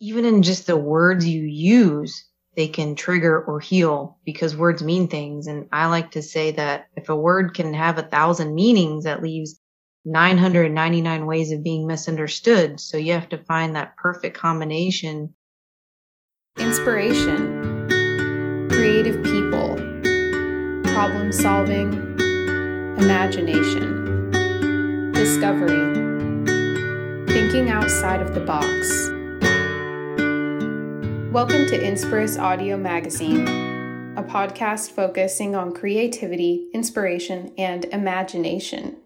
even in just the words you use, they can trigger or heal because words mean things. And I like to say that if a word can have a thousand meanings, that leaves 999 ways of being misunderstood. So you have to find that perfect combination. Inspiration, creative people, problem solving, imagination, discovery, thinking outside of the box. Welcome to Inspirus Audio Magazine, a podcast focusing on creativity, inspiration, and imagination.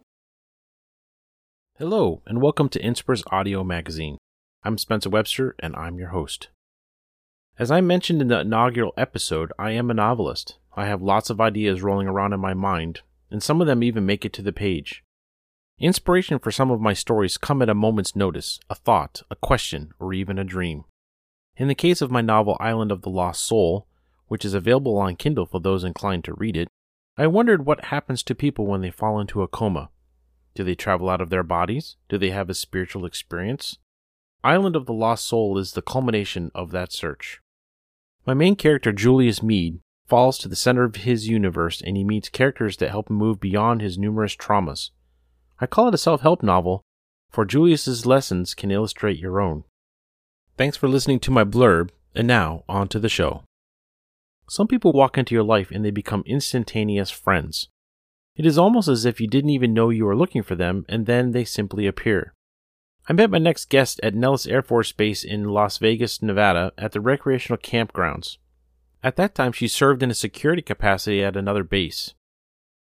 Hello, and welcome to Inspirus Audio Magazine. I'm Spencer Webster, and I'm your host. As I mentioned in the inaugural episode, I am a novelist. I have lots of ideas rolling around in my mind, and some of them even make it to the page. Inspiration for some of my stories come at a moment's notice, a thought, a question, or even a dream. In the case of my novel Island of the Lost Soul, which is available on Kindle for those inclined to read it, I wondered what happens to people when they fall into a coma. Do they travel out of their bodies? Do they have a spiritual experience? Island of the Lost Soul is the culmination of that search. My main character, Julius Mead, falls to the center of his universe and he meets characters that help him move beyond his numerous traumas. I call it a self help novel, for Julius's lessons can illustrate your own. Thanks for listening to my blurb, and now on to the show. Some people walk into your life and they become instantaneous friends. It is almost as if you didn't even know you were looking for them, and then they simply appear. I met my next guest at Nellis Air Force Base in Las Vegas, Nevada, at the recreational campgrounds. At that time, she served in a security capacity at another base.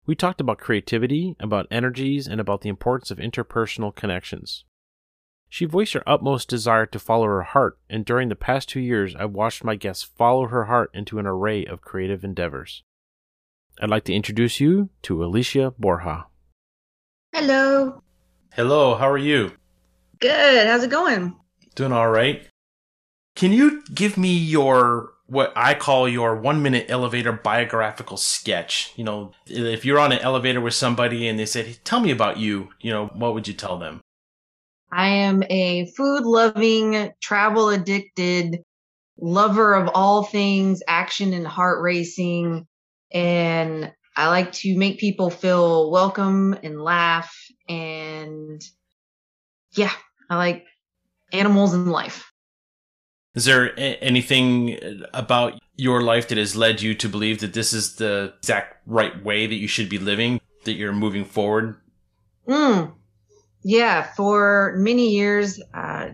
We talked about creativity, about energies, and about the importance of interpersonal connections. She voiced her utmost desire to follow her heart, and during the past two years, I've watched my guests follow her heart into an array of creative endeavors. I'd like to introduce you to Alicia Borja. Hello. Hello, how are you? Good. How's it going? Doing all right. Can you give me your what I call your one minute elevator biographical sketch? You know, if you're on an elevator with somebody and they said, Tell me about you, you know, what would you tell them? I am a food loving, travel addicted lover of all things action and heart racing. And I like to make people feel welcome and laugh. And yeah, I like animals and life. Is there anything about your life that has led you to believe that this is the exact right way that you should be living, that you're moving forward? Mm, yeah, for many years, uh,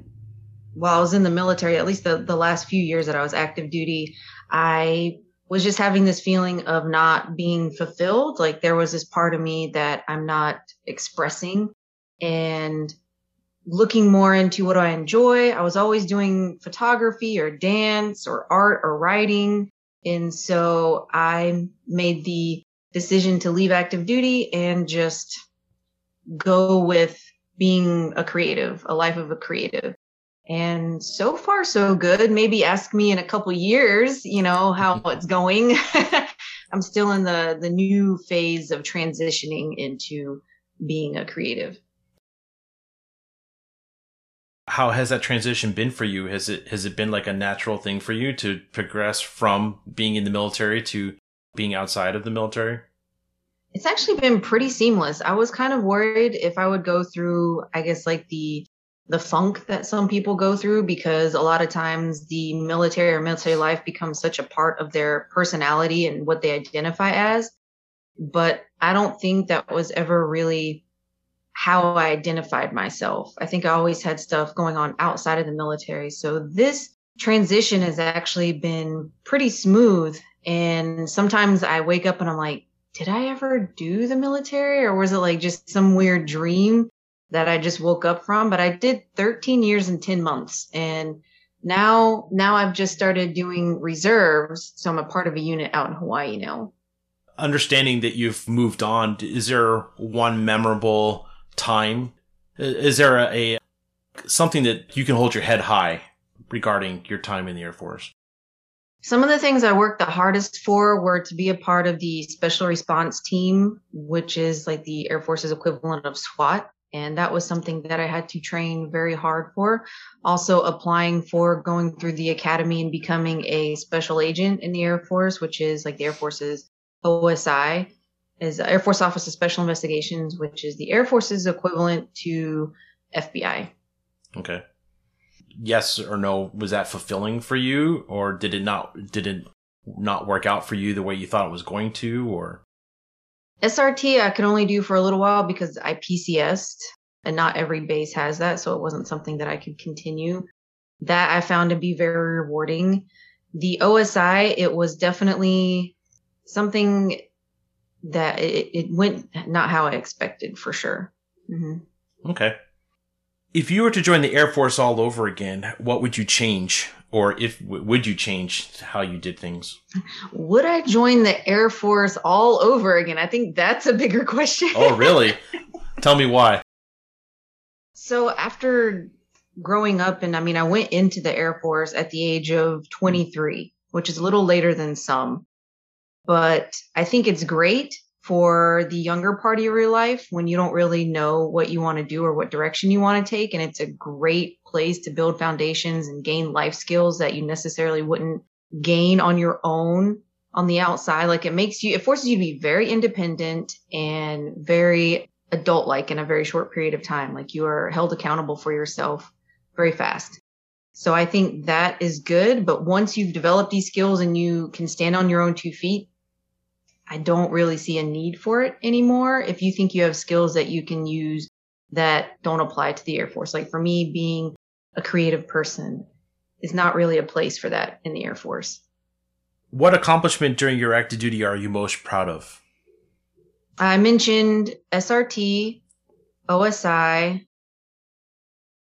while I was in the military, at least the, the last few years that I was active duty, I was just having this feeling of not being fulfilled. Like there was this part of me that I'm not expressing and looking more into what I enjoy. I was always doing photography or dance or art or writing. And so I made the decision to leave active duty and just go with being a creative, a life of a creative. And so far, so good. Maybe ask me in a couple years, you know, how it's going. I'm still in the, the new phase of transitioning into being a creative. How has that transition been for you? Has it has it been like a natural thing for you to progress from being in the military to being outside of the military? It's actually been pretty seamless. I was kind of worried if I would go through, I guess, like the the funk that some people go through because a lot of times the military or military life becomes such a part of their personality and what they identify as. But I don't think that was ever really how I identified myself. I think I always had stuff going on outside of the military. So this transition has actually been pretty smooth. And sometimes I wake up and I'm like, did I ever do the military or was it like just some weird dream that I just woke up from? But I did 13 years and 10 months and now, now I've just started doing reserves. So I'm a part of a unit out in Hawaii now. Understanding that you've moved on, is there one memorable time? Is there a, a something that you can hold your head high regarding your time in the Air Force? Some of the things I worked the hardest for were to be a part of the special response team, which is like the Air Force's equivalent of SWAT. And that was something that I had to train very hard for. Also, applying for going through the academy and becoming a special agent in the Air Force, which is like the Air Force's OSI, is Air Force Office of Special Investigations, which is the Air Force's equivalent to FBI. Okay. Yes or no, was that fulfilling for you or did it not did it not work out for you the way you thought it was going to or SRT I could only do for a little while because I PCSed and not every base has that. So it wasn't something that I could continue. That I found to be very rewarding. The OSI, it was definitely something that it, it went not how I expected for sure. Mm-hmm. Okay. If you were to join the Air Force all over again, what would you change? Or if would you change how you did things? Would I join the Air Force all over again? I think that's a bigger question. oh, really? Tell me why. So after growing up and I mean I went into the Air Force at the age of 23, which is a little later than some. But I think it's great for the younger part of your life when you don't really know what you want to do or what direction you want to take. And it's a great place to build foundations and gain life skills that you necessarily wouldn't gain on your own on the outside. Like it makes you, it forces you to be very independent and very adult like in a very short period of time. Like you are held accountable for yourself very fast. So I think that is good. But once you've developed these skills and you can stand on your own two feet, I don't really see a need for it anymore. If you think you have skills that you can use that don't apply to the Air Force, like for me, being a creative person is not really a place for that in the Air Force. What accomplishment during your active duty are you most proud of? I mentioned SRT, OSI.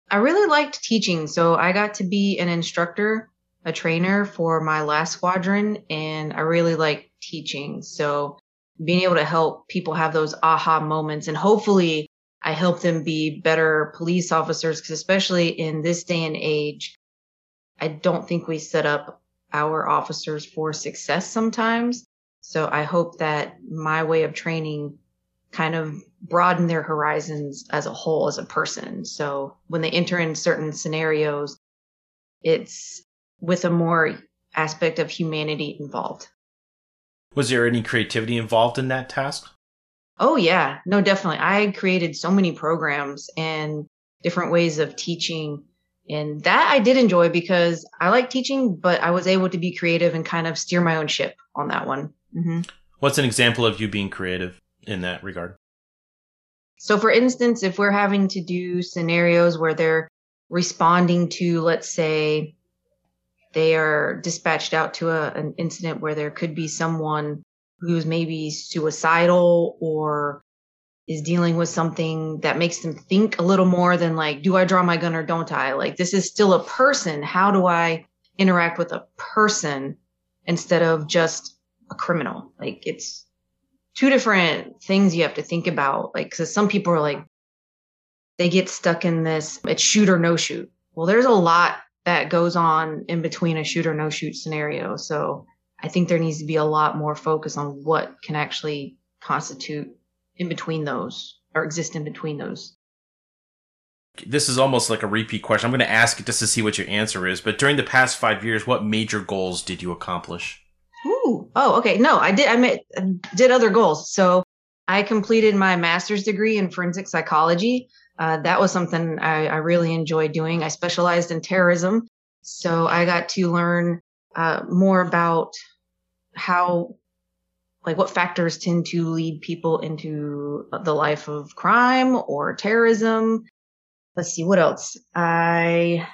I really liked teaching, so I got to be an instructor, a trainer for my last squadron, and I really like teaching. So being able to help people have those aha moments and hopefully I help them be better police officers because especially in this day and age, I don't think we set up our officers for success sometimes. So I hope that my way of training kind of broaden their horizons as a whole as a person. So when they enter in certain scenarios, it's with a more aspect of humanity involved. Was there any creativity involved in that task? Oh, yeah. No, definitely. I created so many programs and different ways of teaching. And that I did enjoy because I like teaching, but I was able to be creative and kind of steer my own ship on that one. Mm-hmm. What's an example of you being creative in that regard? So, for instance, if we're having to do scenarios where they're responding to, let's say, they are dispatched out to a, an incident where there could be someone who's maybe suicidal or is dealing with something that makes them think a little more than like, do I draw my gun or don't I? Like, this is still a person. How do I interact with a person instead of just a criminal? Like, it's two different things you have to think about. Like, because some people are like, they get stuck in this, it's shoot or no shoot. Well, there's a lot that goes on in between a shoot or no shoot scenario. So I think there needs to be a lot more focus on what can actually constitute in between those or exist in between those. This is almost like a repeat question. I'm going to ask it just to see what your answer is. But during the past five years, what major goals did you accomplish? Ooh, oh, okay. No, I did. I met, did other goals. So I completed my master's degree in forensic psychology. Uh, that was something I, I, really enjoyed doing. I specialized in terrorism. So I got to learn uh, more about how, like, what factors tend to lead people into the life of crime or terrorism. Let's see, what else? I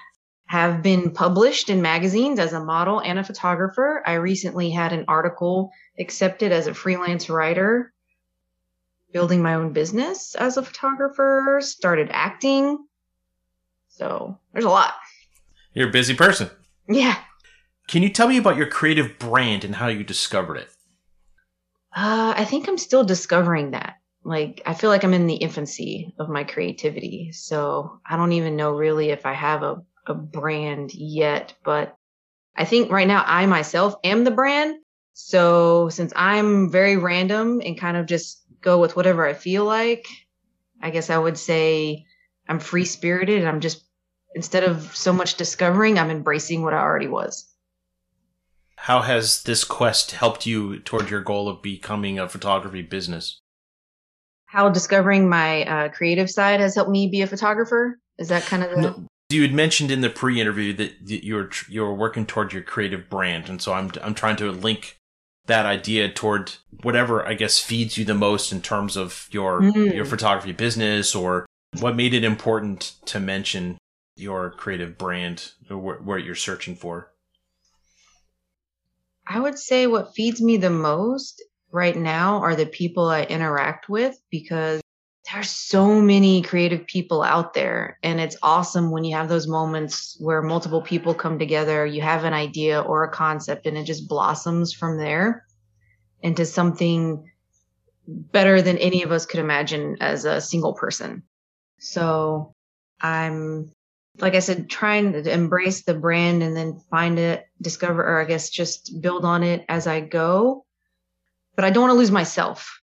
have been published in magazines as a model and a photographer. I recently had an article accepted as a freelance writer building my own business as a photographer, started acting. So there's a lot. You're a busy person. Yeah. Can you tell me about your creative brand and how you discovered it? Uh, I think I'm still discovering that. Like, I feel like I'm in the infancy of my creativity. So I don't even know really if I have a, a brand yet, but I think right now I myself am the brand. So since I'm very random and kind of just go with whatever I feel like. I guess I would say I'm free spirited. and I'm just, instead of so much discovering, I'm embracing what I already was. How has this quest helped you toward your goal of becoming a photography business? How discovering my uh, creative side has helped me be a photographer? Is that kind of the. No, you had mentioned in the pre-interview that you're you're working toward your creative brand, and so I'm I'm trying to link that idea toward whatever I guess feeds you the most in terms of your mm. your photography business or what made it important to mention your creative brand or where you're searching for. I would say what feeds me the most right now are the people I interact with because there's so many creative people out there and it's awesome when you have those moments where multiple people come together you have an idea or a concept and it just blossoms from there into something better than any of us could imagine as a single person. So i'm like i said trying to embrace the brand and then find it discover or i guess just build on it as i go. But i don't want to lose myself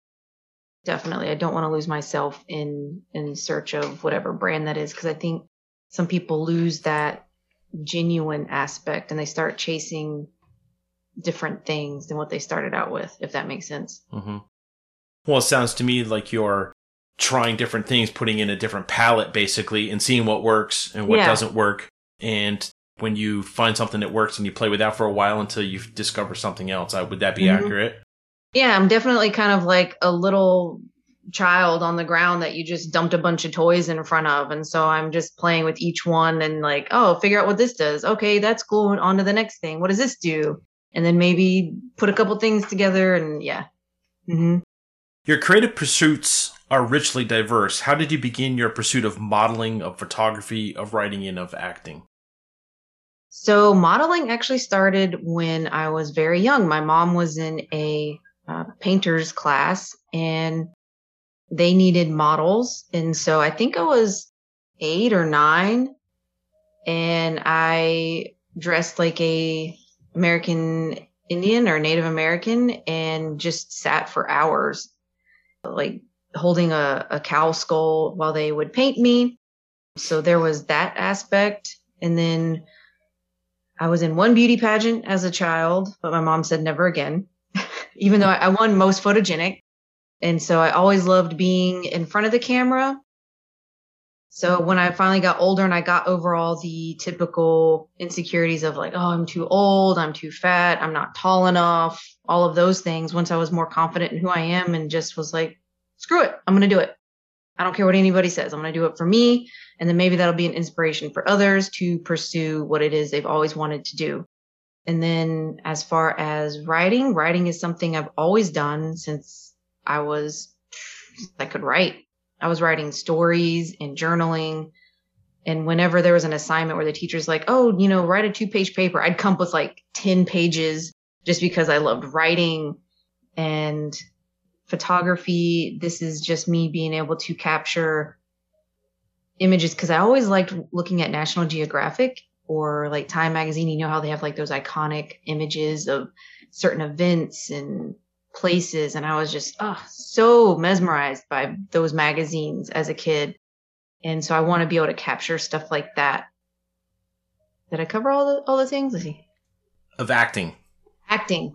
definitely i don't want to lose myself in in search of whatever brand that is because i think some people lose that genuine aspect and they start chasing different things than what they started out with if that makes sense mm-hmm. well it sounds to me like you're trying different things putting in a different palette basically and seeing what works and what yeah. doesn't work and when you find something that works and you play with that for a while until you discover something else would that be mm-hmm. accurate yeah, I'm definitely kind of like a little child on the ground that you just dumped a bunch of toys in front of. And so I'm just playing with each one and like, oh, figure out what this does. Okay, that's cool. On to the next thing. What does this do? And then maybe put a couple things together and yeah. Mm-hmm. Your creative pursuits are richly diverse. How did you begin your pursuit of modeling, of photography, of writing, and of acting? So, modeling actually started when I was very young. My mom was in a uh, painter's class and they needed models. And so I think I was eight or nine and I dressed like a American Indian or Native American and just sat for hours, like holding a, a cow skull while they would paint me. So there was that aspect. And then I was in one beauty pageant as a child, but my mom said never again even though I won most photogenic. And so I always loved being in front of the camera. So when I finally got older and I got over all the typical insecurities of like, oh, I'm too old, I'm too fat, I'm not tall enough, all of those things, once I was more confident in who I am and just was like, screw it, I'm going to do it. I don't care what anybody says. I'm going to do it for me. And then maybe that'll be an inspiration for others to pursue what it is they've always wanted to do. And then as far as writing, writing is something I've always done since I was, I could write. I was writing stories and journaling. And whenever there was an assignment where the teacher's like, oh, you know, write a two page paper, I'd come up with like 10 pages just because I loved writing and photography. This is just me being able to capture images because I always liked looking at National Geographic or like Time Magazine, you know how they have like those iconic images of certain events and places. And I was just oh, so mesmerized by those magazines as a kid. And so I want to be able to capture stuff like that. Did I cover all the all the things? Let's see. Of acting. Acting.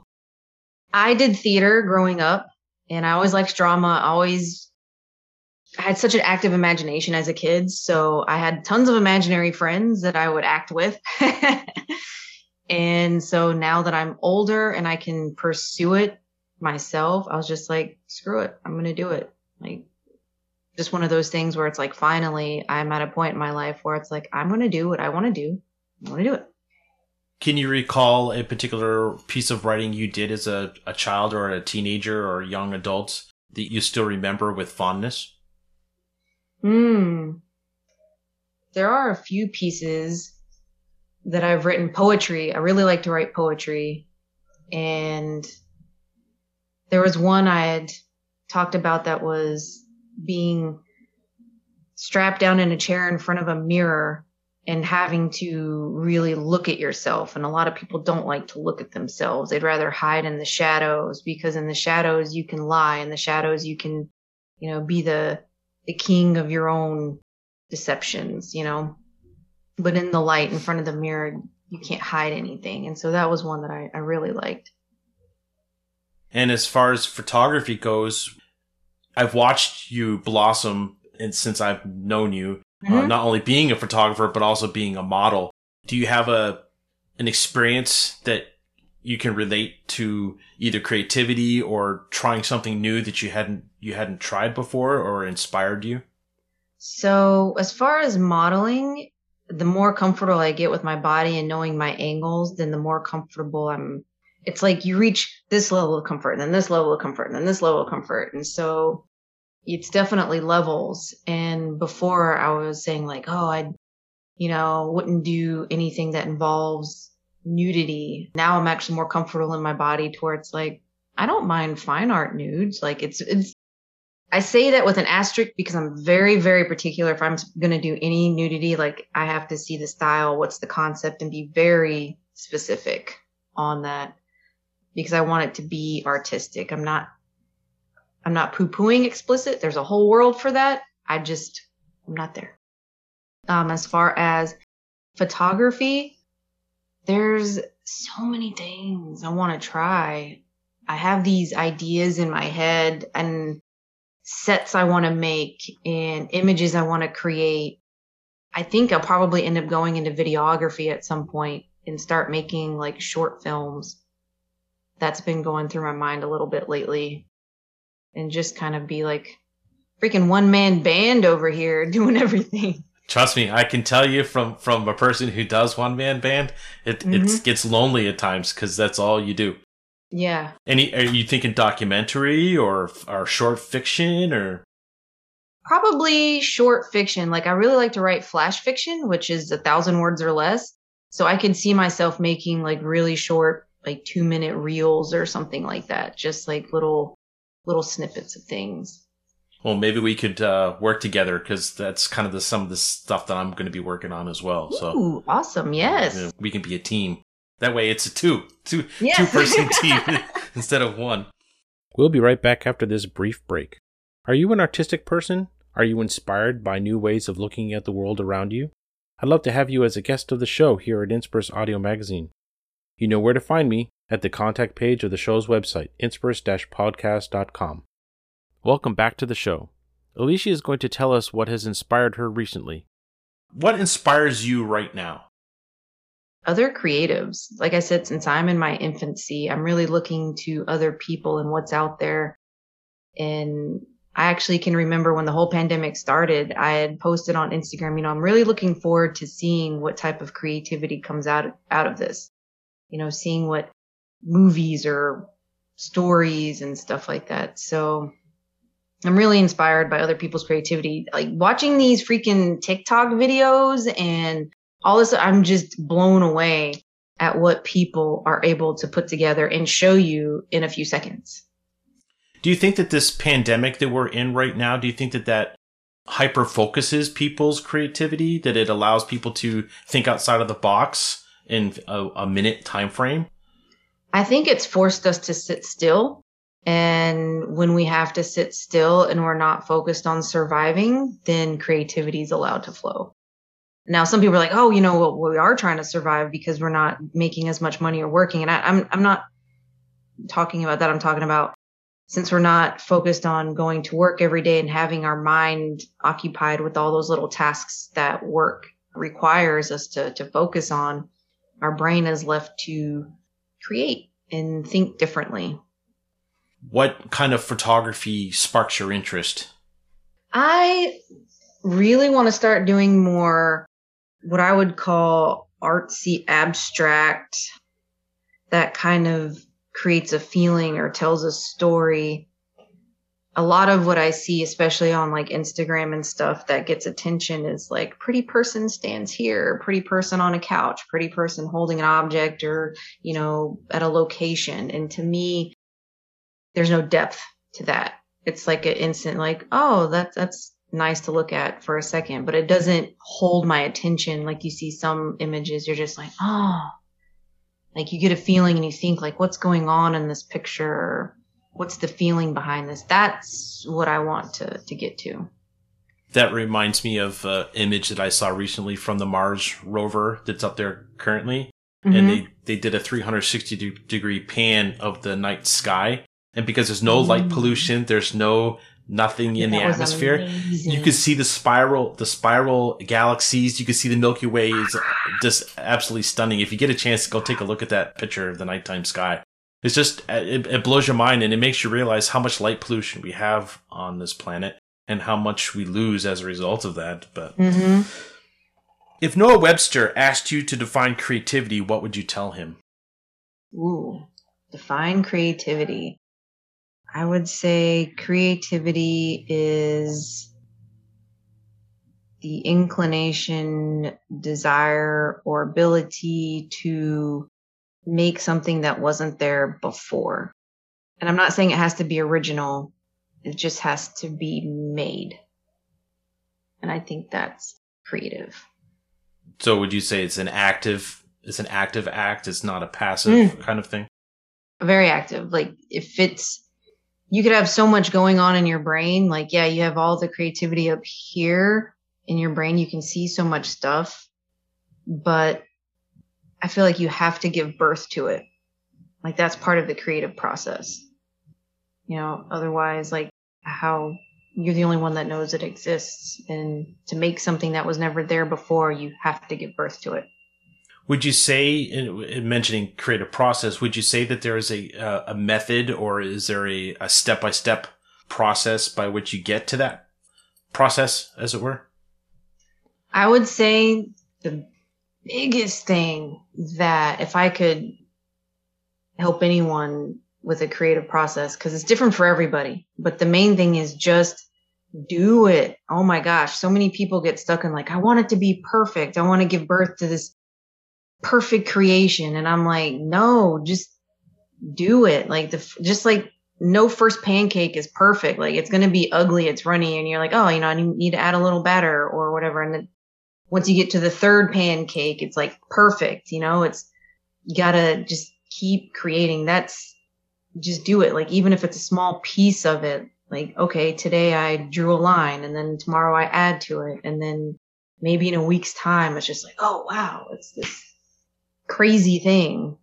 I did theater growing up and I always liked drama, always I had such an active imagination as a kid. So I had tons of imaginary friends that I would act with. and so now that I'm older and I can pursue it myself, I was just like, screw it. I'm going to do it. Like, just one of those things where it's like, finally, I'm at a point in my life where it's like, I'm going to do what I want to do. I want to do it. Can you recall a particular piece of writing you did as a, a child or a teenager or a young adult that you still remember with fondness? Hmm. There are a few pieces that I've written poetry. I really like to write poetry. And there was one I had talked about that was being strapped down in a chair in front of a mirror and having to really look at yourself. And a lot of people don't like to look at themselves. They'd rather hide in the shadows because in the shadows you can lie. In the shadows you can, you know, be the the king of your own deceptions, you know. But in the light in front of the mirror, you can't hide anything. And so that was one that I, I really liked. And as far as photography goes, I've watched you blossom and since I've known you, uh, mm-hmm. uh, not only being a photographer but also being a model. Do you have a an experience that you can relate to either creativity or trying something new that you hadn't you hadn't tried before or inspired you? So, as far as modeling, the more comfortable I get with my body and knowing my angles, then the more comfortable I'm. It's like you reach this level of comfort, and then this level of comfort, and then this level of comfort. And so it's definitely levels. And before I was saying like, oh, I, you know, wouldn't do anything that involves nudity. Now I'm actually more comfortable in my body towards like, I don't mind fine art nudes. Like it's, it's, I say that with an asterisk because I'm very, very particular. If I'm going to do any nudity, like I have to see the style, what's the concept and be very specific on that because I want it to be artistic. I'm not I'm not poo pooing explicit. There's a whole world for that. I just, I'm not there. Um, as far as photography, there's so many things I want to try. I have these ideas in my head and sets I want to make and images I want to create. I think I'll probably end up going into videography at some point and start making like short films. That's been going through my mind a little bit lately and just kind of be like freaking one man band over here doing everything. Trust me, I can tell you from from a person who does one man band, it mm-hmm. it gets lonely at times because that's all you do. Yeah. Any are you thinking documentary or or short fiction or? Probably short fiction. Like I really like to write flash fiction, which is a thousand words or less. So I can see myself making like really short, like two minute reels or something like that. Just like little little snippets of things. Well, maybe we could uh, work together because that's kind of the some of the stuff that I'm going to be working on as well. So, Ooh, awesome! Yes, you know, we can be a team. That way, it's a two, two, yes. two person team instead of one. We'll be right back after this brief break. Are you an artistic person? Are you inspired by new ways of looking at the world around you? I'd love to have you as a guest of the show here at Inspirus Audio Magazine. You know where to find me at the contact page of the show's website, inspirus-podcast.com. Welcome back to the show. Alicia is going to tell us what has inspired her recently. What inspires you right now? Other creatives. Like I said, since I'm in my infancy, I'm really looking to other people and what's out there. And I actually can remember when the whole pandemic started, I had posted on Instagram, you know, I'm really looking forward to seeing what type of creativity comes out, out of this. You know, seeing what movies or stories and stuff like that. So I'm really inspired by other people's creativity. Like watching these freaking TikTok videos and all this, I'm just blown away at what people are able to put together and show you in a few seconds. Do you think that this pandemic that we're in right now, do you think that that hyper focuses people's creativity, that it allows people to think outside of the box in a, a minute time frame? I think it's forced us to sit still. And when we have to sit still and we're not focused on surviving, then creativity is allowed to flow. Now, some people are like, oh, you know, well, we are trying to survive because we're not making as much money or working. And I, I'm, I'm not talking about that. I'm talking about since we're not focused on going to work every day and having our mind occupied with all those little tasks that work requires us to, to focus on, our brain is left to create and think differently. What kind of photography sparks your interest? I really want to start doing more what I would call artsy abstract that kind of creates a feeling or tells a story a lot of what I see, especially on like Instagram and stuff that gets attention is like pretty person stands here, pretty person on a couch, pretty person holding an object or, you know, at a location. And to me, there's no depth to that. It's like an instant, like, oh, that's, that's nice to look at for a second, but it doesn't hold my attention. Like you see some images, you're just like, oh, like you get a feeling and you think like, what's going on in this picture? what's the feeling behind this? That's what I want to to get to. That reminds me of an image that I saw recently from the Mars rover that's up there currently. Mhm. And they, they did a 360 degree pan of the night sky. And because there's no light Mm. pollution, there's no nothing in the That atmosphere. amazing. You could see the spiral, the spiral galaxies. You could see the Milky Way is just absolutely stunning. If you get a chance to go take a look at that picture of the nighttime sky, it's just, it, it blows your mind and it makes you realize how much light pollution we have on this planet and how much we lose as a result of that. But Mhm. if Noah Webster asked you to define creativity, what would you tell him? Ooh, define creativity. I would say creativity is the inclination, desire, or ability to make something that wasn't there before. And I'm not saying it has to be original, it just has to be made. And I think that's creative. So would you say it's an active, it's an active act? It's not a passive mm. kind of thing? very active. Like if it's, you could have so much going on in your brain. Like, yeah, you have all the creativity up here in your brain. You can see so much stuff, but I feel like you have to give birth to it. Like that's part of the creative process. You know, otherwise, like how you're the only one that knows it exists. And to make something that was never there before, you have to give birth to it. Would you say, in, in mentioning creative process, would you say that there is a uh, a method or is there a, a step by step process by which you get to that process, as it were? I would say the biggest thing that if I could help anyone with a creative process, because it's different for everybody, but the main thing is just do it. Oh my gosh. So many people get stuck in like, I want it to be perfect. I want to give birth to this perfect creation. And I'm like, no, just do it. Like the, just like no first pancake is perfect. Like it's going to be ugly. It's runny. And you're like, oh, you know, I need to add a little batter or whatever. And then once you get to the third pancake, it's like perfect. You know, it's, you gotta just keep creating. That's just do it. Like, even if it's a small piece of it, like, okay, today I drew a line and then tomorrow I add to it. And then maybe in a week's time, it's just like, oh, wow, it's this crazy thing.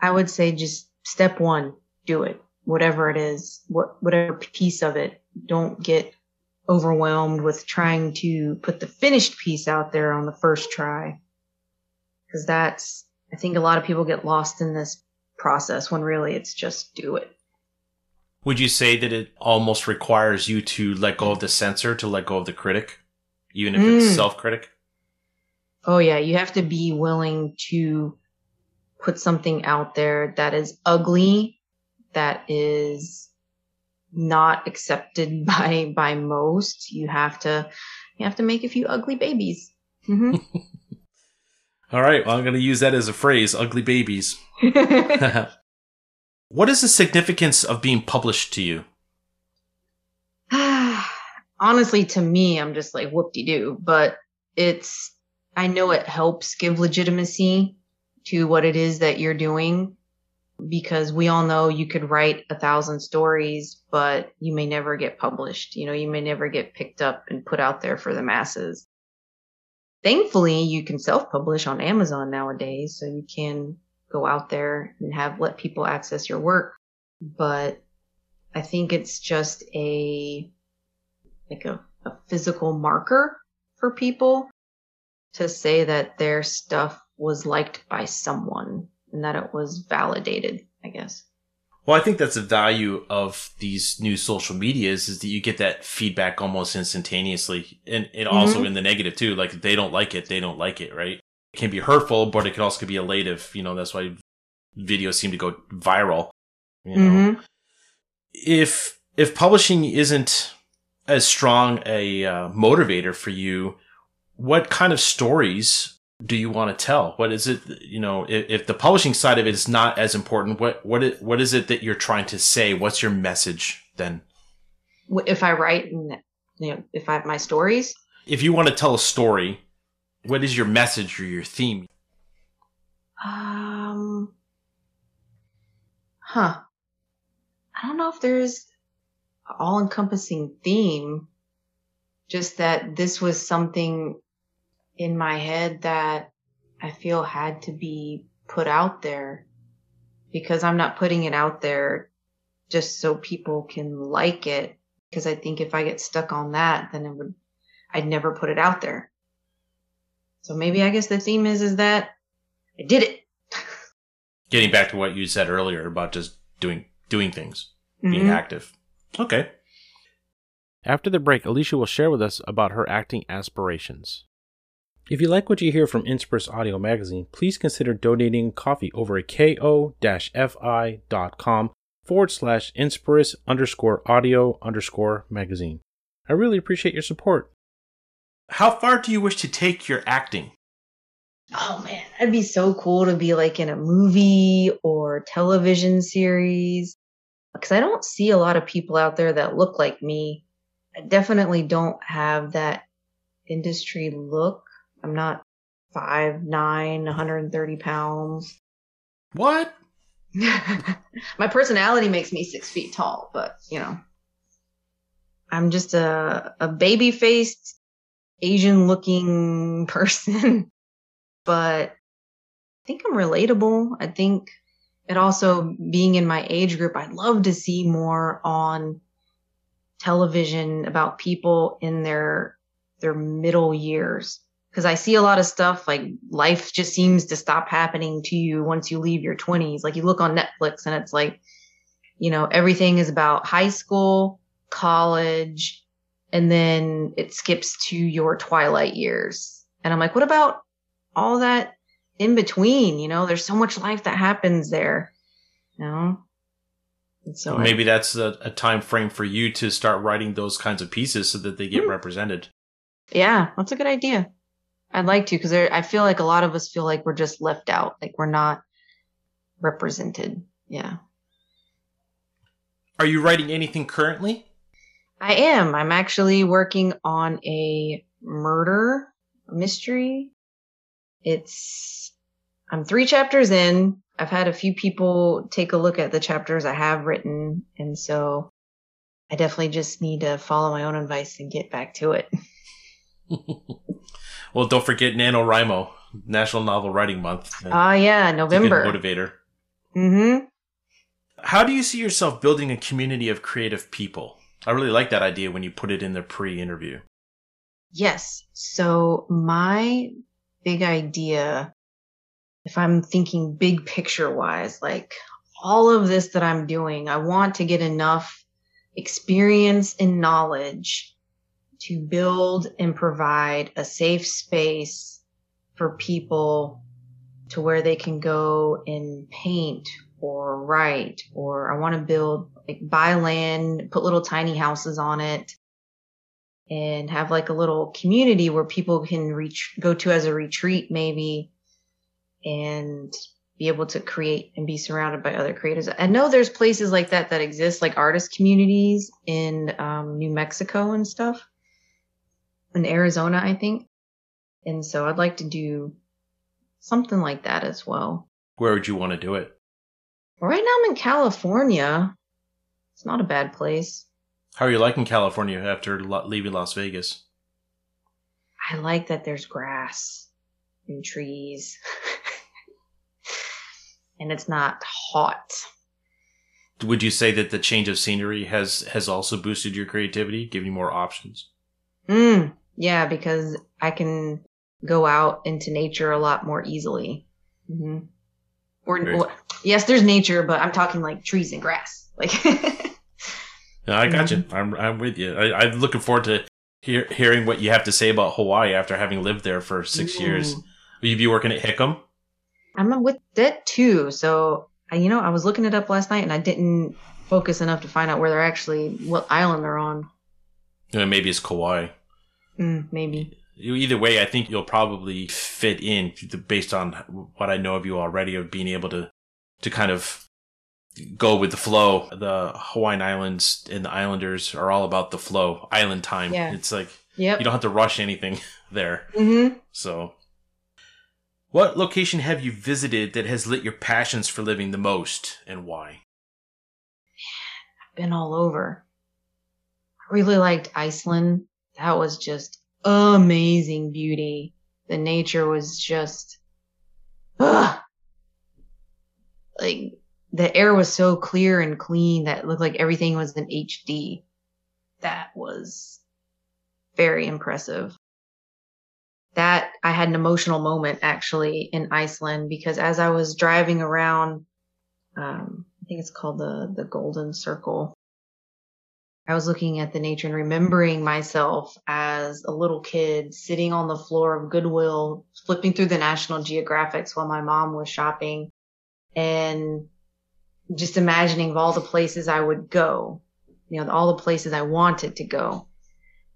I would say just step one, do it. Whatever it is, what, whatever piece of it, don't get overwhelmed with trying to put the finished piece out there on the first try. Cause that's, I think a lot of people get lost in this process when really it's just do it. Would you say that it almost requires you to let go of the censor to let go of the critic, even if it's Mm. self critic? Oh yeah, you have to be willing to put something out there that is ugly, that is not accepted by by most. You have to you have to make a few ugly babies. hmm All right, well, I'm going to use that as a phrase ugly babies. what is the significance of being published to you? Honestly, to me, I'm just like whoop de doo, but it's, I know it helps give legitimacy to what it is that you're doing because we all know you could write a thousand stories, but you may never get published. You know, you may never get picked up and put out there for the masses. Thankfully, you can self publish on Amazon nowadays, so you can go out there and have let people access your work. But I think it's just a like a, a physical marker for people to say that their stuff was liked by someone and that it was validated, I guess. Well, I think that's the value of these new social medias is that you get that feedback almost instantaneously. And, and also Mhm. in the negative too. Like if they don't like it, they don't like it, right? It can be hurtful, but it can also be elative. You know, that's why videos seem to go viral. You know, Mhm. if if publishing isn't as strong a uh, motivator for you, what kind of stories do you want to tell? What is it? You know, if, if the publishing side of it is not as important, what what it, what is it that you're trying to say? What's your message then? If I write and, you know, if I have my stories, If you want to tell a story, what is your message or your theme? um, huh. I don't know if there's all encompassing theme. just that this was something in my head that I feel had to be put out there because I'm not putting it out there just so people can like it. Because I think if I get stuck on that, then it would, I'd never put it out there. So maybe I guess the theme is, is that I did it. Getting back to what you said earlier about just doing, doing things, being Mhm. active. Okay. After the break, Alicia will share with us about her acting aspirations. If you like what you hear from Inspirus Audio Magazine, please consider donating coffee over at ko-fi.com forward slash Inspirus underscore audio underscore magazine. I really appreciate your support. How far do you wish to take your acting? Oh man, that'd be so cool to be like in a movie or television series. Because I don't see a lot of people out there that look like me. I definitely don't have that industry look. I'm not five nine, 130 pounds. What? My personality makes me six feet tall, but you know, I'm just a a baby faced Asian looking person. but I think I'm relatable. I think it also being in my age group, I'd love to see more on television about people in their their middle years because I see a lot of stuff like life just seems to stop happening to you once you leave your 20s. Like you look on Netflix and it's like, you know, everything is about high school, college, and then it skips to your twilight years. And I'm like, what about all that in between? You know, there's so much life that happens there. You know? And so I- Maybe that's a, a time frame for you to start writing those kinds of pieces so that they get Hmm. represented. Yeah, that's a good idea. I'd like to because I feel like a lot of us feel like we're just left out, like we're not represented. Yeah, Are you writing anything currently? I am. I'm actually working on a murder mystery. It's, I'm three chapters in. I've had a few people take a look at the chapters I have written. And so I definitely just need to follow my own advice and get back to it. well, don't forget NaNoWriMo, National Novel Writing Month. Ah, yeah, a good November. motivator. Mm-hmm. How do you see yourself building a community of creative people? I really like that idea when you put it in the pre-interview. Yes. So my big idea, if I'm thinking big picture wise, like all of this that I'm doing, I want to get enough experience and knowledge to build and provide a safe space for people to where they can go and paint or write or I want to build like buy land, put little tiny houses on it and have like a little community where people can reach go to as a retreat maybe and be able to create and be surrounded by other creators. I know there's places like that that exist like artist communities in um, New Mexico and stuff in Arizona I think. And so I'd like to do something like that as well. Where would you want to do it? Right now I'm in California. It's not a bad place. How are you liking California after leaving Las Vegas? I like that there's grass and trees. and it's not hot. Would you say that the change of scenery has has also boosted your creativity, given you more options? Mm, yeah, because I can go out into nature a lot more easily. hmm Or, or- yes, there's nature, but I'm talking like trees and grass. Like, No, I got you. I'm I'm with you. I, I'm looking forward to hear, hearing what you have to say about Hawaii after having lived there for six years. Ooh. Will you be working at Hickam? I'm with that too. So, I, you know, I was looking it up last night and I didn't focus enough to find out where they're actually, what island they're on. Uh, maybe it's Kauai. Mm, maybe. Either way, I think you'll probably fit in based on what I know of you already of being able to to kind of go with the flow. The Hawaiian Islands and the Islanders are all about the flow, island time. Yeah. It's like Yep. you don't have to rush anything there. Mm-hmm. So, what location have you visited that has lit your passions for living the most, and why? I've been all over. I really liked Iceland. That was just amazing beauty. The nature was just, ugh, like the air was so clear and clean that it looked like everything was in HD. That was very impressive. That I had an emotional moment actually in Iceland because as I was driving around, um, I think it's called the the Golden Circle. I was looking at the nature and remembering myself as a little kid sitting on the floor of Goodwill, flipping through the National Geographics while my mom was shopping and just imagining all the places I would go, you know, all the places I wanted to go.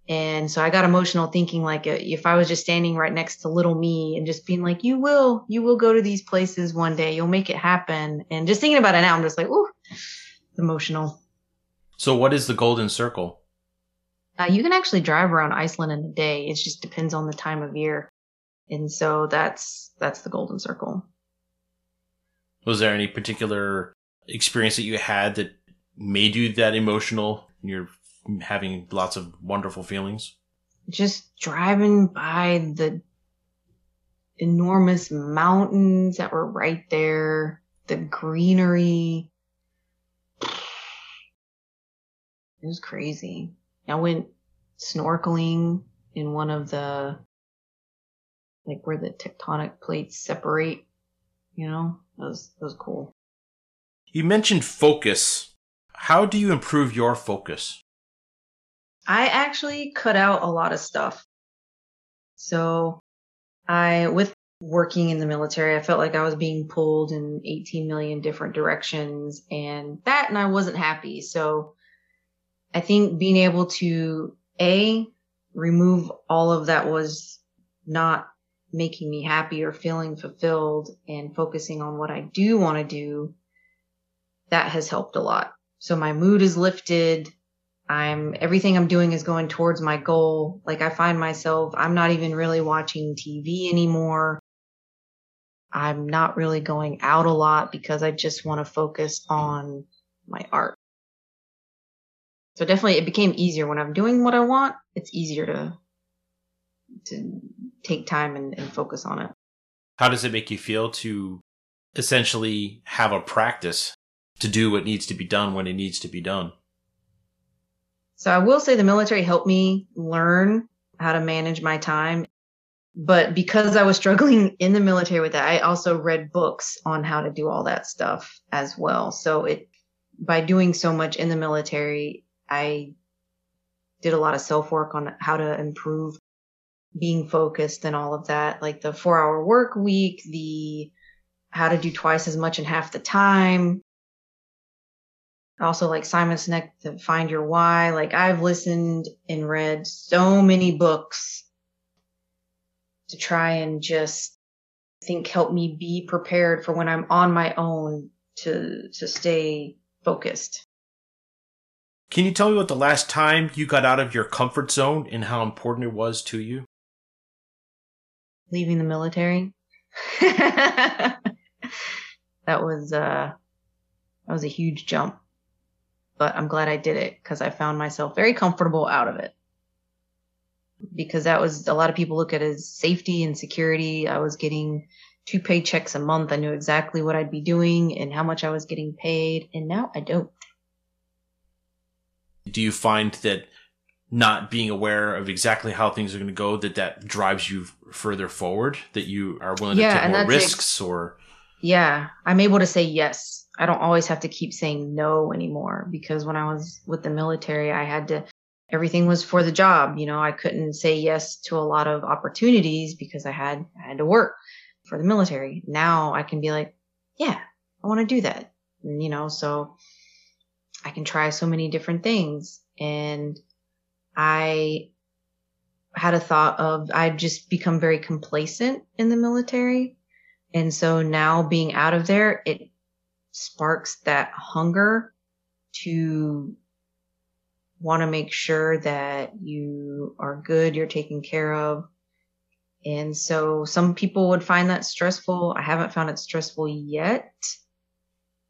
And so I got emotional thinking like uh, if I was just standing right next to little me and just being like, you will, you will go to these places one day. You'll make it happen. And just thinking about it now, I'm just like, ooh, emotional. So what is the golden circle? Uh, you can actually drive around Iceland in a day. It just depends on the time of year. And so that's, that's the golden circle. Was there any particular experience that you had that made you that emotional? You're having lots of wonderful feelings. Just driving by the enormous mountains that were right there, the greenery. It was crazy. I went snorkeling in one of the, like where the tectonic plates separate, you know, that was, that was cool. You mentioned focus. How do you improve your focus? I actually cut out a lot of stuff. So I, with working in the military, I felt like I was being pulled in 18 million different directions and that, and I wasn't happy. So I think being able to A, remove all of that was not making me happy or feeling fulfilled and focusing on what I do want to do, that has helped a lot. So my mood is lifted. I'm everything I'm doing is going towards my goal. Like I find myself, I'm not even really watching TV anymore. I'm not really going out a lot because I just want to focus on my art. So definitely it became easier when I'm doing what I want. It's easier to, to take time and, and focus on it. How does it make you feel to essentially have a practice to do what needs to be done when it needs to be done? So I will say the military helped me learn how to manage my time. But because I was struggling in the military with that, I also read books on how to do all that stuff as well. So it, by doing so much in the military, I did a lot of self work on how to improve being focused and all of that, like the four hour work week, the how to do twice as much in half the time, also like Simon Sinek to find your why. Like I've listened and read so many books to try and just think help me be prepared for when I'm on my own to to stay focused. Can you tell me what the last time you got out of your comfort zone and how important it was to you? Leaving the military. that was uh that was a huge jump but I'm glad I did it because I found myself very comfortable out of it. Because that was a lot of people look at as safety and security. I was getting two paychecks a month. I knew exactly what I'd be doing and how much I was getting paid, and now I don't. Do you find that not being aware of exactly how things are going to go that that drives you further forward that you are willing yeah, to take more risks ex- or yeah i'm able to say yes I don't always have to keep saying no anymore because when I was with the military, I had to, everything was for the job. You know, I couldn't say yes to a lot of opportunities because I had, I had to work for the military. Now I can be like, yeah, I want to do that. And, you know, so I can try so many different things. And I had a thought of, I've just become very complacent in the military. And so now being out of there, it sparks that hunger to want to make sure that you are good, you're taken care of. And so some people would find that stressful. I haven't found it stressful yet.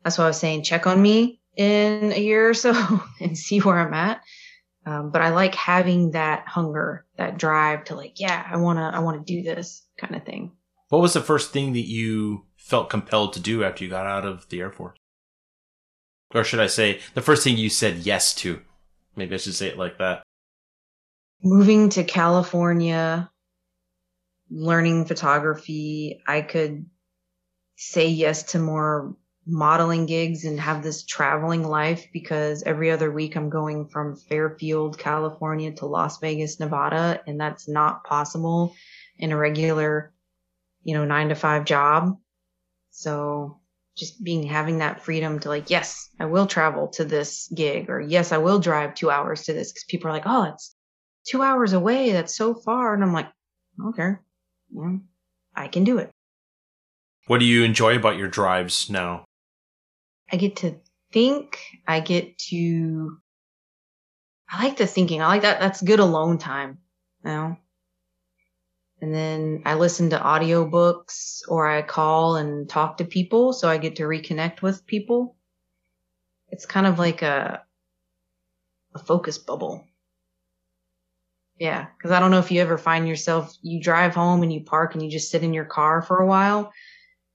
That's why I was saying check on me in a year or so and see where I'm at. Um, but I like having that hunger, that drive to like, yeah, I want to, I want to do this kind of thing. What was the first thing that you felt compelled to do after you got out of the Air Force? Or should I say, the first thing you said yes to? Maybe I should say it like that. Moving to California, learning photography, I could say yes to more modeling gigs and have this traveling life because every other week I'm going from Fairfield, California to Las Vegas, Nevada, and that's not possible in a regular, you know, nine to five job. So just being having that freedom to like, yes, I will travel to this gig or yes, I will drive two hours to this because people are like, oh, it's two hours away. That's so far. And I'm like, okay, yeah, I can do it. What do you enjoy about your drives now? I get to think. I get to. I like the thinking. I like that. That's good alone time. You know. And then I listen to audiobooks or I call and talk to people so I get to reconnect with people. It's kind of like a a focus bubble. Yeah, because I don't know if you ever find yourself you drive home and you park and you just sit in your car for a while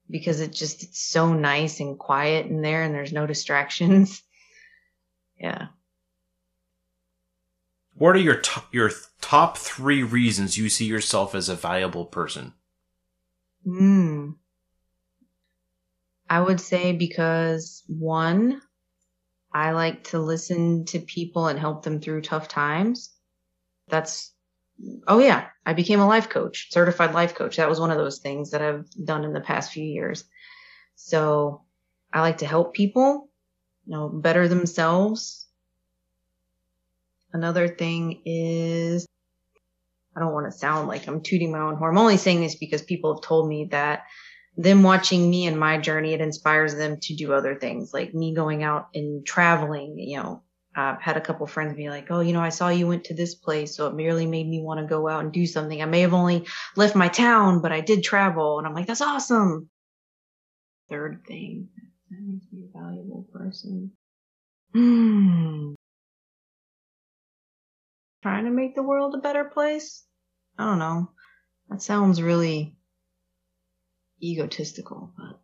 because it just it's so nice and quiet in there and there's no distractions. yeah. What are your top, your top three reasons you see yourself as a valuable person? Hmm. I would say because one, I like to listen to people and help them through tough times. That's Oh yeah, I became a life coach, certified life coach. That was one of those things that I've done in the past few years. So I like to help people, you know, better themselves. Another thing is I don't want to sound like I'm tooting my own horn. I'm only saying this because people have told me that them watching me and my journey, it inspires them to do other things, like me going out and traveling, you know, I've had a couple friends be like, "Oh, you know, I saw you went to this place, so it merely made me want to go out and do something. I may have only left my town, but I did travel." And I'm like, "That's awesome." Third thing that makes me a valuable person. Hmm. Trying to make the world a better place. I don't know. That sounds really egotistical, but.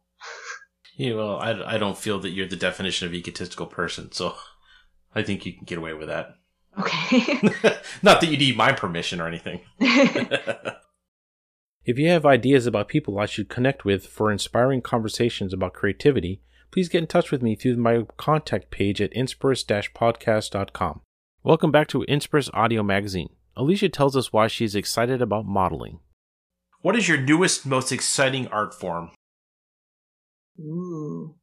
yeah, well, I, I don't feel that you're the definition of egotistical person, so I think you can get away with that. Okay. Not that you need my permission or anything. if you have ideas about people I should connect with for inspiring conversations about creativity, please get in touch with me through my contact page at inspirus-podcast.com. Welcome back to Inspirus Audio Magazine. Alicia tells us why she's excited about modeling. What is your newest, most exciting art form? Ooh.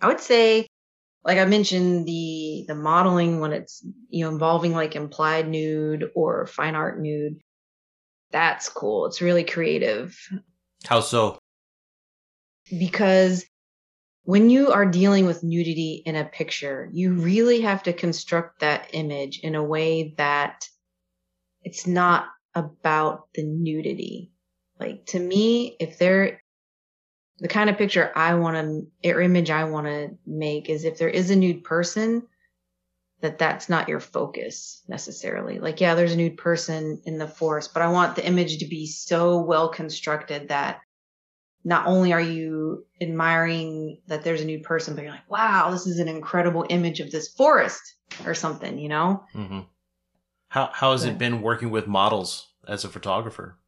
I would say like I mentioned the the modeling when it's you know involving like implied nude or fine art nude. That's cool. It's really creative. How so? Because when you are dealing with nudity in a picture, you really have to construct that image in a way that it's not about the nudity. Like to me, if there the kind of picture I want to, or image I want to make is if there is a nude person, that that's not your focus necessarily. Like, yeah, there's a nude person in the forest, but I want the image to be so well constructed that not only are you admiring that there's a nude person, but you're like, wow, this is an incredible image of this forest or something, you know? Mm-hmm. How, how has yeah. it been working with models as a photographer?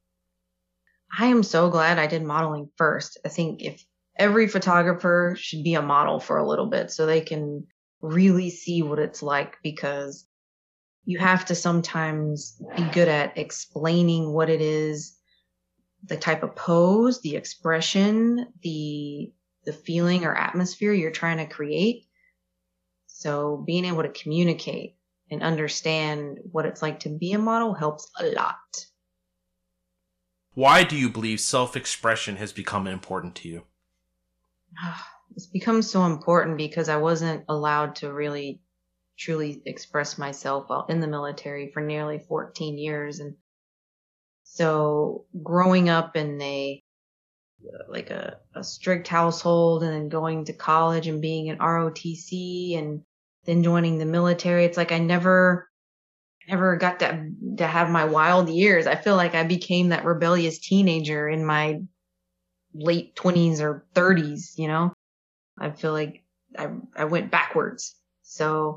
I am so glad I did modeling first. I think if every photographer should be a model for a little bit so they can really see what it's like because you have to sometimes be good at explaining what it is, the type of pose, the expression, the the feeling or atmosphere you're trying to create. So being able to communicate and understand what it's like to be a model helps a lot. Why do you believe self expression has become important to you? It's become so important because I wasn't allowed to really truly express myself while in the military for nearly 14 years. And so growing up in a like a, a strict household and then going to college and being an ROTC and then joining the military, it's like I never never got to to have my wild years. I feel like I became that rebellious teenager in my late 20s or 30s, you know? I feel like I I went backwards. So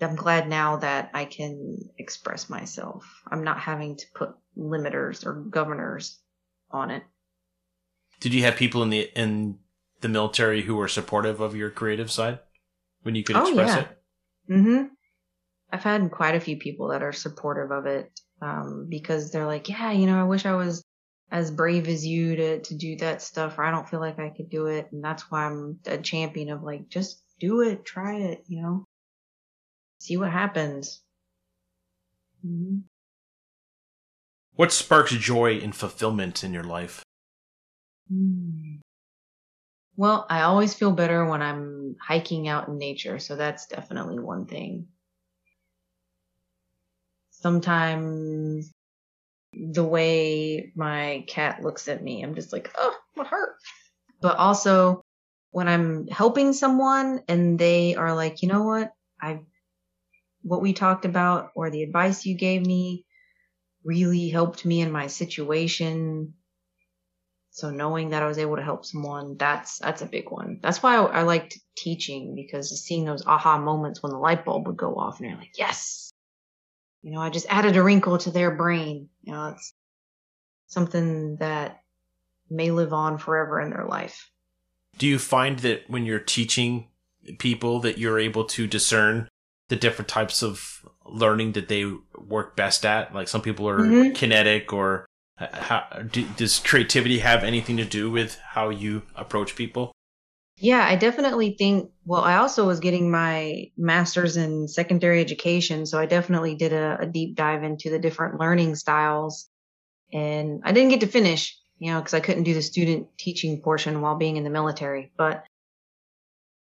I'm glad now that I can express myself. I'm not having to put limiters or governors on it. Did you have people in the in the military who were supportive of your creative side when you could express Oh, express yeah. it? Mm-hmm. I've had quite a few people that are supportive of it um, because they're like, yeah, you know, I wish I was as brave as you to to do that stuff, or I don't feel like I could do it, and that's why I'm a champion of like, just do it, try it, you know, see what happens. hmm What sparks joy and fulfillment in your life? Hmm. Well, I always feel better when I'm hiking out in nature, so that's definitely one thing. Sometimes the way my cat looks at me, I'm just like, oh, my heart. But also when I'm helping someone and they are like, you know what, I, what we talked about or the advice you gave me really helped me in my situation. So knowing that I was able to help someone, that's that's a big one. That's why I, I liked teaching because seeing those aha moments when the light bulb would go off and you're like, yes, you know, I just added a wrinkle to their brain. You know, it's something that may live on forever in their life. Do you find that when you're teaching people that you're able to discern the different types of learning that they work best at? Like some people are Mhm. kinetic or how, do, does creativity have anything to do with how you approach people? Yeah, I definitely think. Well, I also was getting my master's in secondary education, so I definitely did a, a deep dive into the different learning styles. And I didn't get to finish, you know, because I couldn't do the student teaching portion while being in the military. But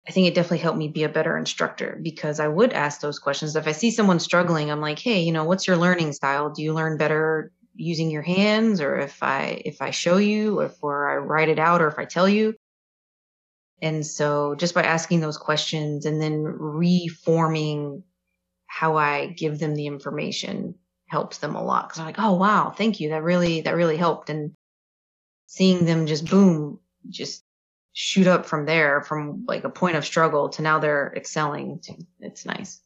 I think it definitely helped me be a better instructor because I would ask those questions. If I see someone struggling, I'm like, hey, you know, what's your learning style? Do you learn better using your hands, or if I if I show you, or if or I write it out, or if I tell you? And so just by asking those questions and then reforming how I give them the information helps them a lot. Cause I'm like, oh wow, thank you. That really, that really helped. And seeing them just boom, just shoot up from there from like a point of struggle to now they're excelling. It's nice.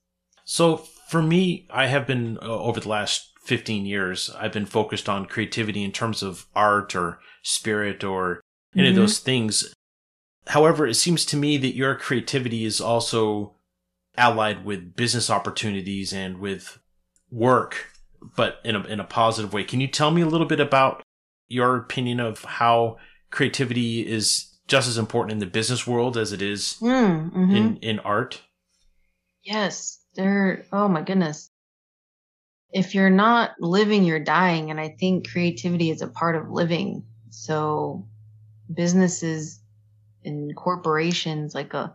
So for me, I have been uh, over the last 15 years, I've been focused on creativity in terms of art or spirit or any of Mhm. those things. However, it seems to me that your creativity is also allied with business opportunities and with work, but in a, in a positive way. Can you tell me a little bit about your opinion of how creativity is just as important in the business world as it is Mm, mhm. in, in art? Yes, they're, oh my goodness. If you're not living, you're dying. And I think creativity is a part of living. So businesses and corporations, like a,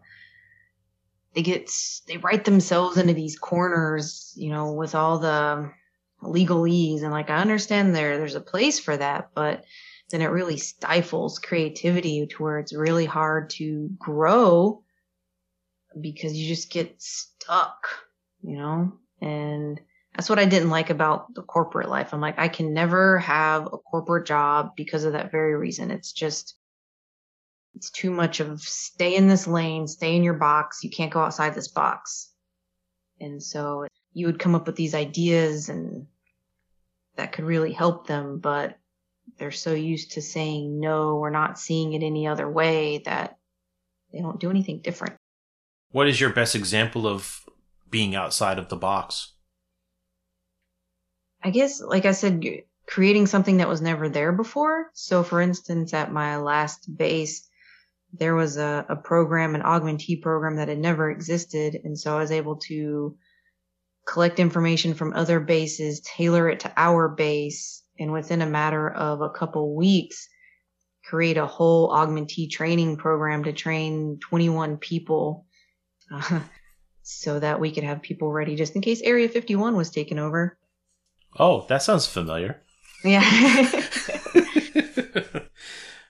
they get, they write themselves into these corners, you know, with all the legalese. And like, I understand there, there's a place for that, but then it really stifles creativity to where it's really hard to grow because you just get stuck, you know? And that's what I didn't like about the corporate life. I'm like, I can never have a corporate job because of that very reason. It's just, it's too much of stay in this lane, stay in your box. You can't go outside this box. And so you would come up with these ideas and that could really help them, but they're so used to saying no or not seeing it any other way that they don't do anything different. What is your best example of being outside of the box? I guess, like I said, creating something that was never there before. So, for instance, at my last base, there was a, a program, an augmentee program that had never existed. And so I was able to collect information from other bases, tailor it to our base, and within a matter of a couple weeks, create a whole augmentee training program to train 21 people uh, so that we could have people ready just in case Area 51 was taken over. Oh, that sounds familiar. Yeah.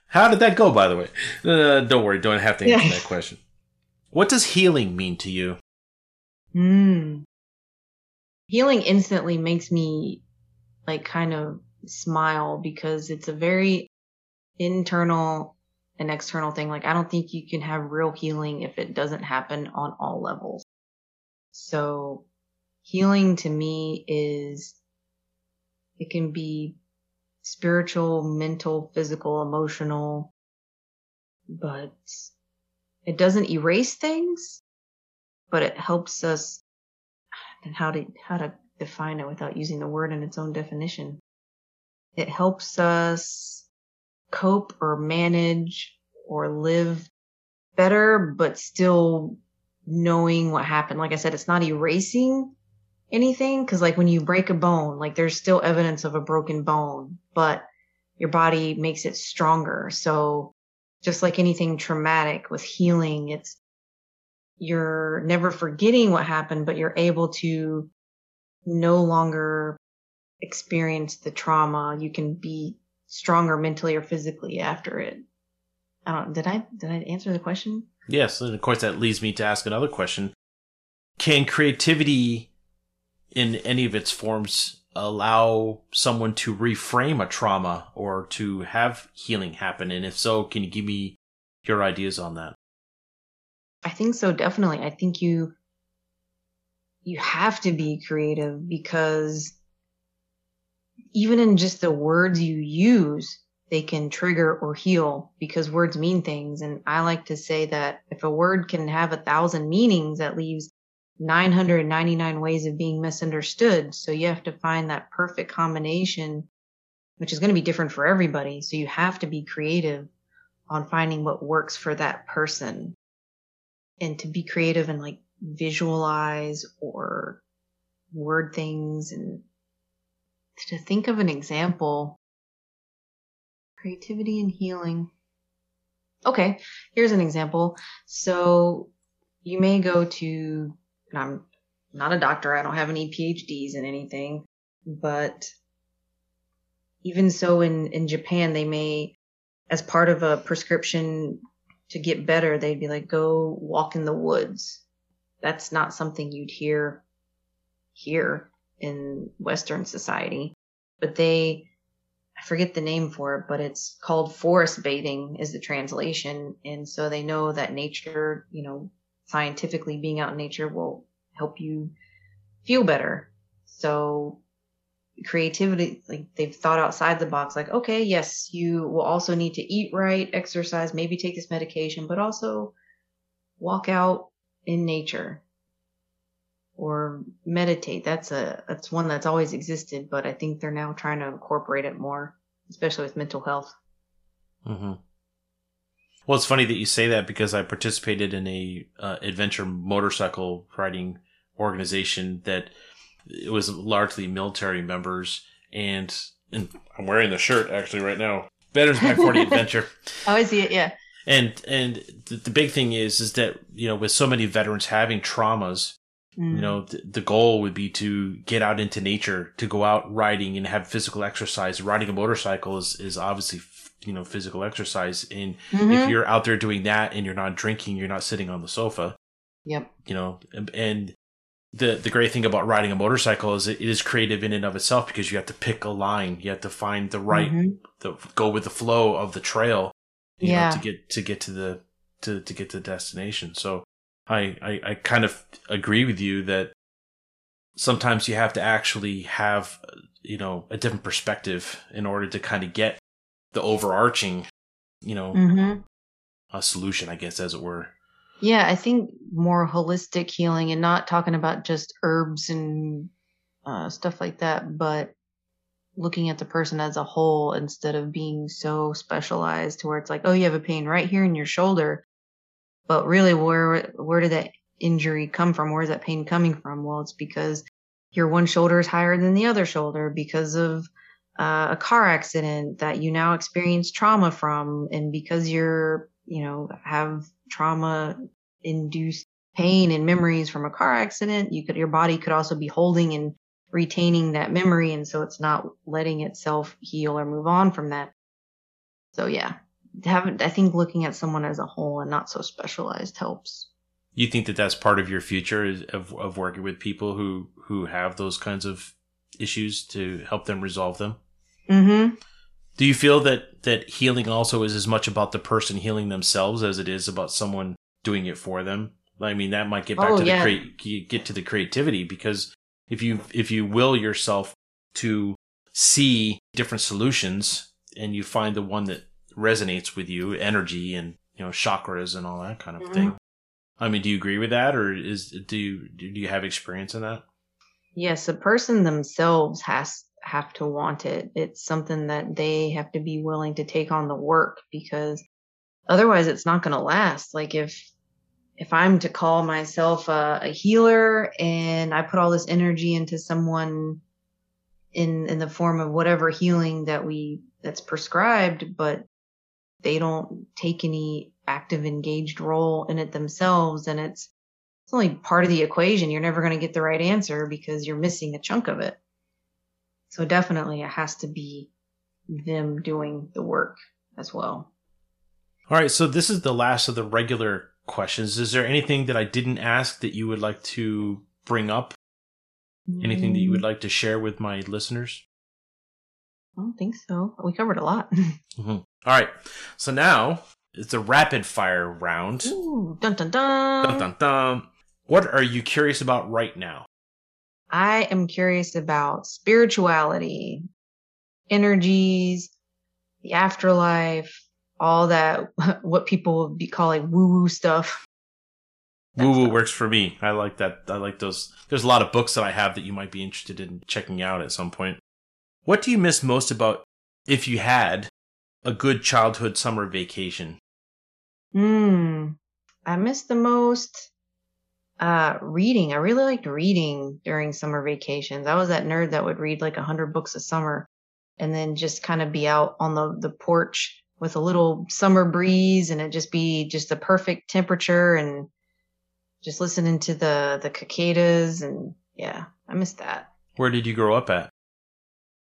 How did that go, by the way? Uh, don't worry, don't have to answer Yeah. that question. What does healing mean to you? Hmm. healing instantly makes me like kind of smile because it's a very internal and external thing. Like I don't think you can have real healing if it doesn't happen on all levels. So healing to me is it can be spiritual, mental, physical, emotional, but it doesn't erase things, but it helps us and how to how to define it without using the word in its own definition. It helps us cope or manage or live better, but still knowing what happened. Like I said, it's not erasing anything because like when you break a bone, like there's still evidence of a broken bone, but your body makes it stronger. So just like anything traumatic with healing, it's you're never forgetting what happened, but you're able to no longer experience the trauma. You can be stronger mentally or physically after it. I don't, did I, did I answer the question? Yes. And of course, that leads me to ask another question. Can creativity in any of its forms allow someone to reframe a trauma or to have healing happen? And if so, can you give me your ideas on that? I think so, definitely. I think you, you have to be creative because even in just the words you use, they can trigger or heal because words mean things. And I like to say that if a word can have a thousand meanings, that leaves 999 ways of being misunderstood. So you have to find that perfect combination, which is going to be different for everybody. So you have to be creative on finding what works for that person and to be creative and like visualize or word things and to think of an example. Creativity and healing. Okay, here's an example. So you may go to and I'm not a doctor. I don't have any PhDs in anything, but even so in, in Japan, they may, as part of a prescription to get better, they'd be like, go walk in the woods. That's not something you'd hear here in Western society, but they, I forget the name for it, but it's called forest bathing is the translation. And so they know that nature, you know, scientifically being out in nature will help you feel better. So creativity, like they've thought outside the box, like, okay, yes, you will also need to eat right, exercise, maybe take this medication, but also walk out in nature or meditate. That's a, that's one that's always existed, but I think they're now trying to incorporate it more, especially with mental health. Mm-hmm. Well, it's funny that you say that because I participated in a uh, adventure motorcycle riding organization that it was largely military members, and, and I'm wearing the shirt actually right now. Veterans Back 40 Adventure. Oh, I see it. Yeah. And and the, the big thing is is that you know with so many veterans having traumas, mm. you know the, the goal would be to get out into nature, to go out riding and have physical exercise. Riding a motorcycle is is obviously you know physical exercise and mm-hmm. if you're out there doing that and you're not drinking you're not sitting on the sofa yep you know and, and the the great thing about riding a motorcycle is it is creative in and of itself because you have to pick a line you have to find the right mm-hmm. the go with the flow of the trail yeah. Know, to get to get to the to to get to the destination so I, I i kind of agree with you that sometimes you have to actually have you know a different perspective in order to kind of get the overarching, you know, mm-hmm. a solution, I guess, as it were. Yeah, I think more holistic healing and not talking about just herbs and uh, stuff like that, but looking at the person as a whole instead of being so specialized to where it's like, oh, you have a pain right here in your shoulder, but really, where where did that injury come from? Where is that pain coming from? Well, it's because your one shoulder is higher than the other shoulder because of uh, a car accident that you now experience trauma from and because you're you know have trauma induced pain and memories from a car accident you could your body could also be holding and retaining that memory and so it's not letting itself heal or move on from that so yeah have i think looking at someone as a whole and not so specialized helps You think that that's part of your future is of, of working with people who, who have those kinds of issues to help them resolve them? Mm-hmm. Do you feel that, that healing also is as much about the person healing themselves as it is about someone doing it for them? I mean, that might get back Oh, to the yeah. crea- get to the creativity because if you if you will yourself to see different solutions and you find the one that resonates with you, energy and you know chakras and all that kind of Mhm. thing. I mean, do you agree with that, or is do you do you have experience in that? Yes, the person themselves has have to want it. It's something that they have to be willing to take on the work because otherwise it's not going to last. Like if if I'm to call myself a, a healer and I put all this energy into someone in in the form of whatever healing that we that's prescribed, but they don't take any active engaged role in it themselves and it's it's only part of the equation. You're never going to get the right answer because you're missing a chunk of it. So definitely it has to be them doing the work as well. All right, so this is the last of the regular questions. Is there anything that I didn't ask that you would like to bring up? Anything that you would mm. like to share with my listeners? I don't think so. We covered a lot. Mm-hmm. All right, so now it's a rapid fire round. Ooh, dun dun dun. Dun, dun, dun. What are you curious about right now? I am curious about spirituality, energies, the afterlife, all that, what people would be calling woo woo stuff. Woo woo works for me. I like that. I like those. There's a lot of books that I have that you might be interested in checking out at some point. What do you miss most about if you had a good childhood summer vacation? Hmm. I miss the most uh reading. I really liked reading during summer vacations. I was that nerd that would read like a hundred books a summer and then just kind of be out on the, the porch with a little summer breeze and it just be just the perfect temperature and just listening to the the cicadas and yeah, I missed that. Where did you grow up at?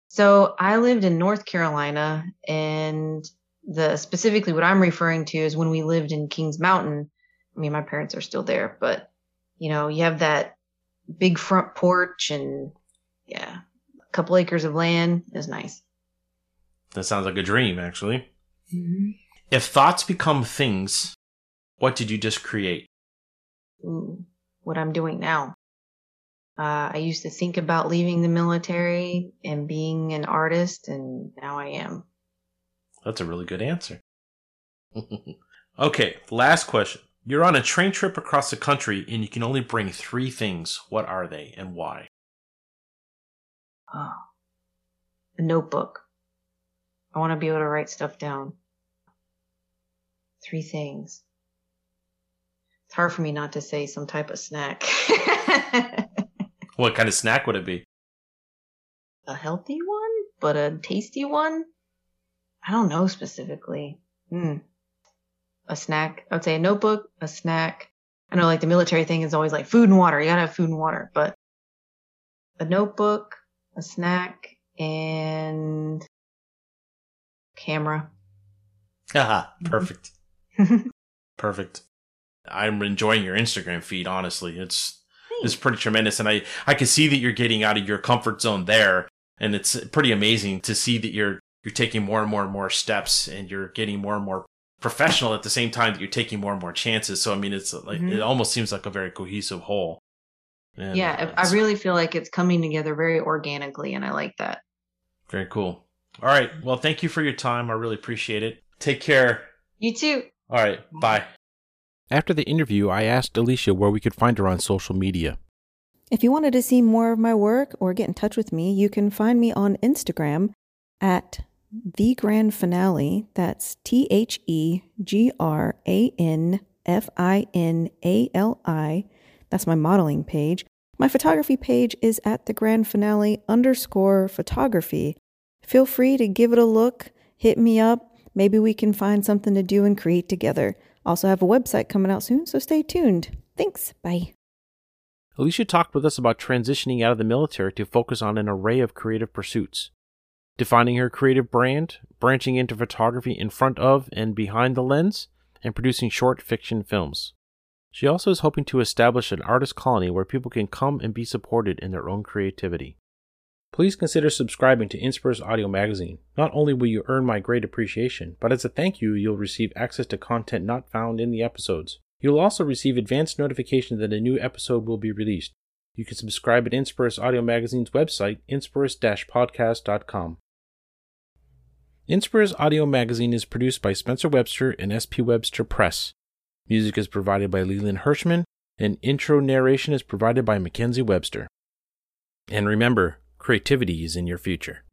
So I lived in North Carolina and the specifically what I'm referring to is when we lived in Kings Mountain. I mean, my parents are still there, but you know, you have that big front porch and yeah, a couple acres of land is nice. That sounds like a dream, actually. If thoughts become things, what did you just create? Ooh, what I'm doing now. Uh, I used to think about leaving the military and being an artist, and now I am. That's a really good answer. okay, last question. You're on a train trip across the country and you can only bring three things. What are they and why? Oh, a notebook. I want to be able to write stuff down. Three things. It's hard for me not to say some type of snack. What kind of snack would it be? a healthy one, but a tasty one? I don't know specifically. Hmm. A snack. I would say a notebook, a snack. I know like the military thing is always like food and water. You gotta have food and water, but a notebook, a snack, and camera. Haha, mm-hmm. perfect. Perfect. I'm enjoying your Instagram feed, honestly. It's it's pretty tremendous and I I can see that you're getting out of your comfort zone there and it's pretty amazing to see that you're you're taking more and more and more steps and you're getting more and more professional at the same time that you're taking more and more chances. So I mean it's like Mhm. it almost seems like a very cohesive whole. And, yeah, uh, I I really feel like it's coming together very organically, and I like that. very cool. All right. Well, thank you for your time. I really appreciate it. Take care. You too. All right. Bye. After the interview, I asked Alicia where we could find her on social media. If you wanted to see more of my work or get in touch with me, you can find me on Instagram at the grand finale. That's T H E G R A N F I N A L I. That's my modeling page. My photography page is at the grand finale underscore photography. Feel free to give it a look, hit me up. Maybe we can find something to do and create together. Also have a website coming out soon, so stay tuned. Thanks. Bye. Alicia talked with us about transitioning out of the military to focus on an array of creative pursuits, defining her creative brand, branching into photography in front of and behind the lens, and producing short fiction films. She also is hoping to establish an artist colony where people can come and be supported in their own creativity. Please consider subscribing to Inspirus Audio Magazine. Not only will you earn my great appreciation, but as a thank you, you'll receive access to content not found in the episodes. You'll also receive advanced notification that a new episode will be released. You can subscribe at Inspirus Audio Magazine's website, inspirus-podcast.com. Inspirus Audio Magazine is produced by Spencer Webster and SP Webster Press. Music is provided by Leland Hirschman, and intro narration is provided by Mackenzie Webster. And remember, creativity is in your future.